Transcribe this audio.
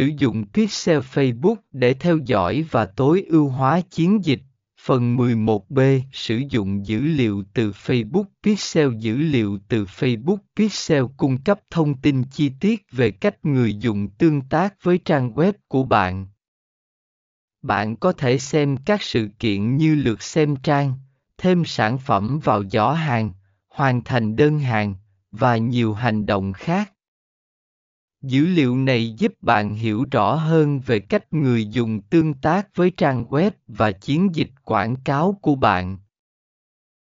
Sử dụng Pixel Facebook để theo dõi và tối ưu hóa chiến dịch. Phần 11b Sử dụng dữ liệu từ Facebook Pixel Dữ liệu từ Facebook Pixel cung cấp thông tin chi tiết về cách người dùng tương tác với trang web của bạn. Bạn có thể xem các sự kiện như lượt xem trang, thêm sản phẩm vào giỏ hàng, hoàn thành đơn hàng, và nhiều hành động khác. Dữ liệu này giúp bạn hiểu rõ hơn về cách người dùng tương tác với trang web và chiến dịch quảng cáo của bạn.